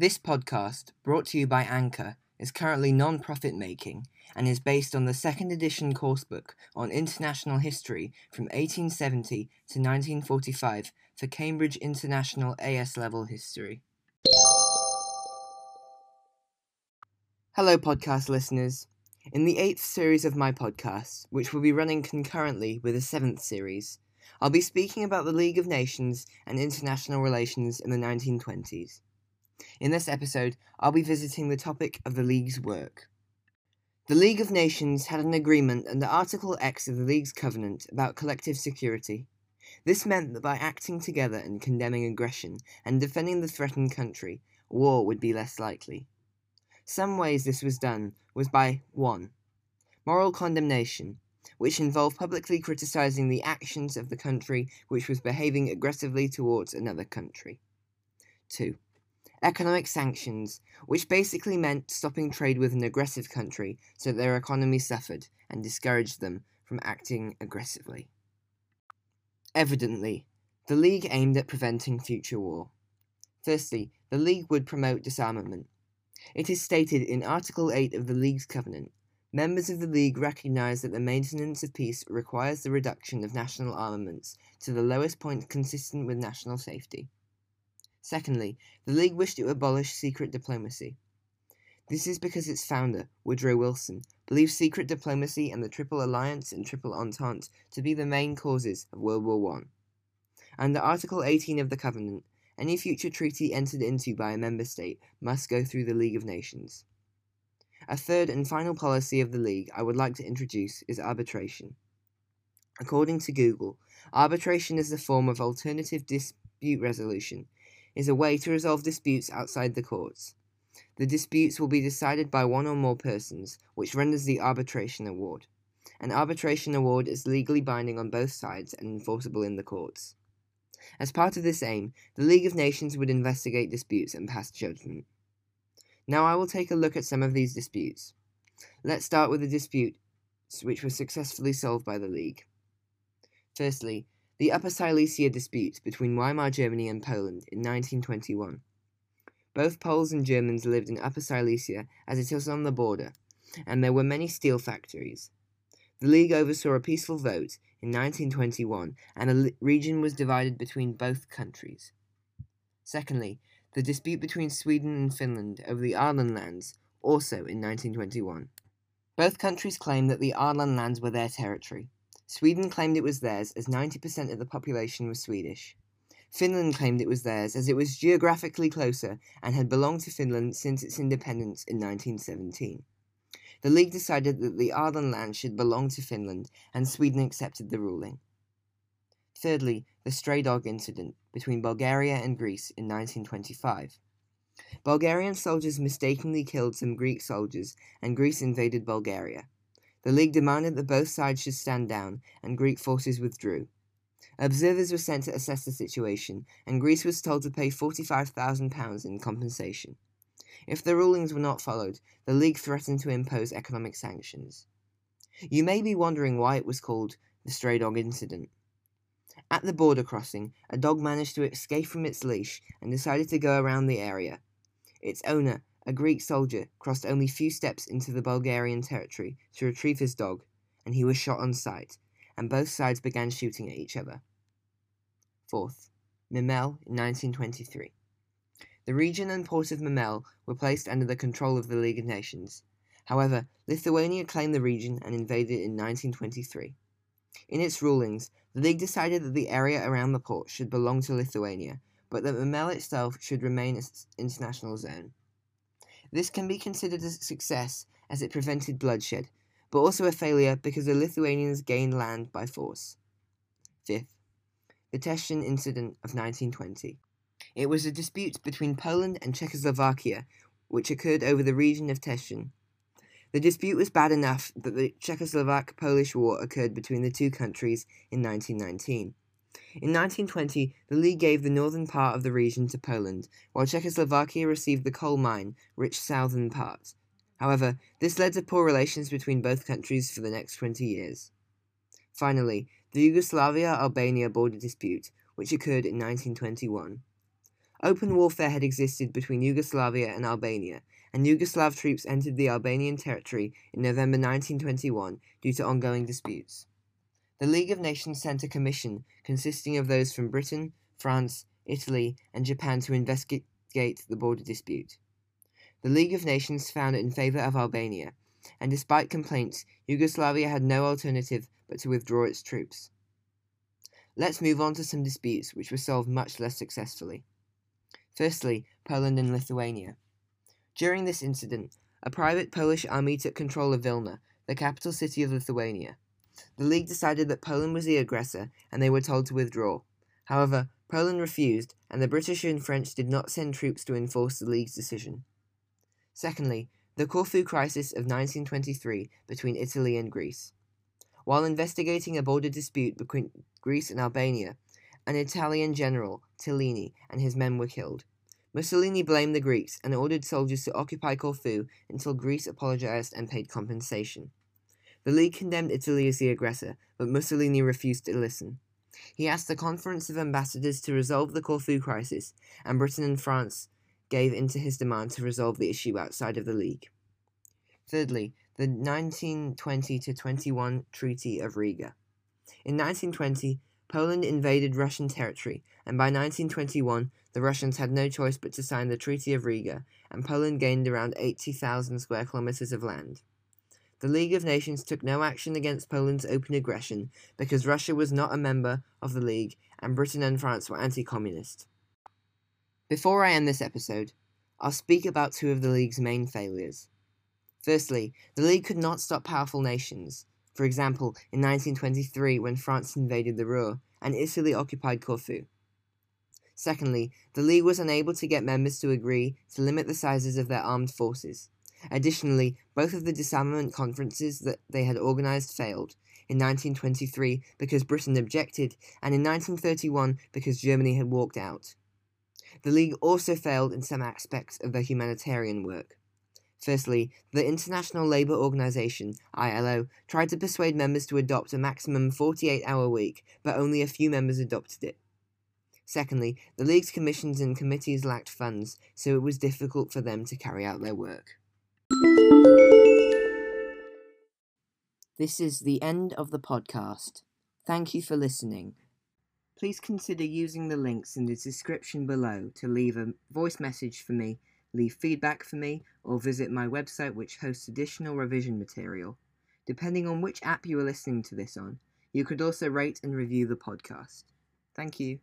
This podcast, brought to you by Anchor, is currently non profit making and is based on the second edition coursebook on international history from 1870 to 1945 for Cambridge International AS Level History. Hello, podcast listeners. In the eighth series of my podcast, which will be running concurrently with the seventh series, I'll be speaking about the League of Nations and international relations in the 1920s. In this episode, I'll be visiting the topic of the League's work. The League of Nations had an agreement under Article X of the League's Covenant about collective security. This meant that by acting together and condemning aggression and defending the threatened country, war would be less likely. Some ways this was done was by 1. Moral condemnation, which involved publicly criticizing the actions of the country which was behaving aggressively towards another country. 2 economic sanctions, which basically meant stopping trade with an aggressive country so that their economy suffered and discouraged them from acting aggressively. Evidently, the League aimed at preventing future war. Firstly, the League would promote disarmament. It is stated in Article 8 of the League's Covenant members of the League recognize that the maintenance of peace requires the reduction of national armaments to the lowest point consistent with national safety. Secondly, the League wished to abolish secret diplomacy. This is because its founder, Woodrow Wilson, believed secret diplomacy and the Triple Alliance and Triple Entente to be the main causes of World War I. Under Article 18 of the Covenant, any future treaty entered into by a member state must go through the League of Nations. A third and final policy of the League I would like to introduce is arbitration. According to Google, arbitration is a form of alternative dispute resolution is a way to resolve disputes outside the courts. The disputes will be decided by one or more persons, which renders the arbitration award. An arbitration award is legally binding on both sides and enforceable in the courts. As part of this aim, the League of Nations would investigate disputes and pass judgment. Now I will take a look at some of these disputes. Let's start with the disputes which were successfully solved by the League. Firstly, the Upper Silesia dispute between Weimar Germany and Poland in 1921. Both Poles and Germans lived in Upper Silesia as it is on the border, and there were many steel factories. The League oversaw a peaceful vote in 1921, and a region was divided between both countries. Secondly, the dispute between Sweden and Finland over the Åland Islands, also in 1921. Both countries claimed that the Åland Islands were their territory. Sweden claimed it was theirs as 90% of the population was Swedish. Finland claimed it was theirs as it was geographically closer and had belonged to Finland since its independence in 1917. The League decided that the Åland Islands should belong to Finland, and Sweden accepted the ruling. Thirdly, the stray dog incident between Bulgaria and Greece in 1925. Bulgarian soldiers mistakenly killed some Greek soldiers, and Greece invaded Bulgaria. The League demanded that both sides should stand down, and Greek forces withdrew. Observers were sent to assess the situation, and Greece was told to pay £45,000 in compensation. If the rulings were not followed, the League threatened to impose economic sanctions. You may be wondering why it was called the Stray Dog Incident. At the border crossing, a dog managed to escape from its leash and decided to go around the area. Its owner, a Greek soldier crossed only few steps into the Bulgarian territory to retrieve his dog, and he was shot on sight, and both sides began shooting at each other. Fourth, Memel in 1923. The region and port of Memel were placed under the control of the League of Nations. However, Lithuania claimed the region and invaded it in 1923. In its rulings, the League decided that the area around the port should belong to Lithuania, but that Memel itself should remain an international zone. This can be considered a success as it prevented bloodshed, but also a failure because the Lithuanians gained land by force. Fifth, the Teschen Incident of 1920. It was a dispute between Poland and Czechoslovakia which occurred over the region of Teschen. The dispute was bad enough that the Czechoslovak Polish War occurred between the two countries in 1919. In 1920, the League gave the northern part of the region to Poland, while Czechoslovakia received the coal mine rich southern part. However, this led to poor relations between both countries for the next 20 years. Finally, the Yugoslavia Albania border dispute, which occurred in 1921. Open warfare had existed between Yugoslavia and Albania, and Yugoslav troops entered the Albanian territory in November 1921 due to ongoing disputes. The League of Nations sent a commission consisting of those from Britain, France, Italy, and Japan to investigate the border dispute. The League of Nations found it in favor of Albania, and despite complaints, Yugoslavia had no alternative but to withdraw its troops. Let's move on to some disputes which were solved much less successfully. Firstly, Poland and Lithuania. During this incident, a private Polish army took control of Vilna, the capital city of Lithuania. The League decided that Poland was the aggressor and they were told to withdraw. However, Poland refused, and the British and French did not send troops to enforce the League's decision. Secondly, the Corfu crisis of 1923 between Italy and Greece. While investigating a border dispute between Greece and Albania, an Italian general, Tellini, and his men were killed. Mussolini blamed the Greeks and ordered soldiers to occupy Corfu until Greece apologized and paid compensation. The League condemned Italy as the aggressor, but Mussolini refused to listen. He asked the conference of ambassadors to resolve the Corfu crisis, and Britain and France gave in to his demand to resolve the issue outside of the League. Thirdly, the 1920 to 21 Treaty of Riga. In 1920, Poland invaded Russian territory, and by 1921, the Russians had no choice but to sign the Treaty of Riga, and Poland gained around 80,000 square kilometers of land. The League of Nations took no action against Poland's open aggression because Russia was not a member of the League and Britain and France were anti communist. Before I end this episode, I'll speak about two of the League's main failures. Firstly, the League could not stop powerful nations. For example, in 1923 when France invaded the Ruhr and Italy occupied Corfu. Secondly, the League was unable to get members to agree to limit the sizes of their armed forces. Additionally, both of the disarmament conferences that they had organized failed, in 1923 because Britain objected, and in 1931 because Germany had walked out. The League also failed in some aspects of their humanitarian work. Firstly, the International Labour Organization, ILO, tried to persuade members to adopt a maximum 48 hour week, but only a few members adopted it. Secondly, the League's commissions and committees lacked funds, so it was difficult for them to carry out their work. This is the end of the podcast. Thank you for listening. Please consider using the links in the description below to leave a voice message for me leave feedback for me, or visit my website which hosts additional revision material. Depending on which app you are listening to this on, you could also rate and review the podcast. Thank you.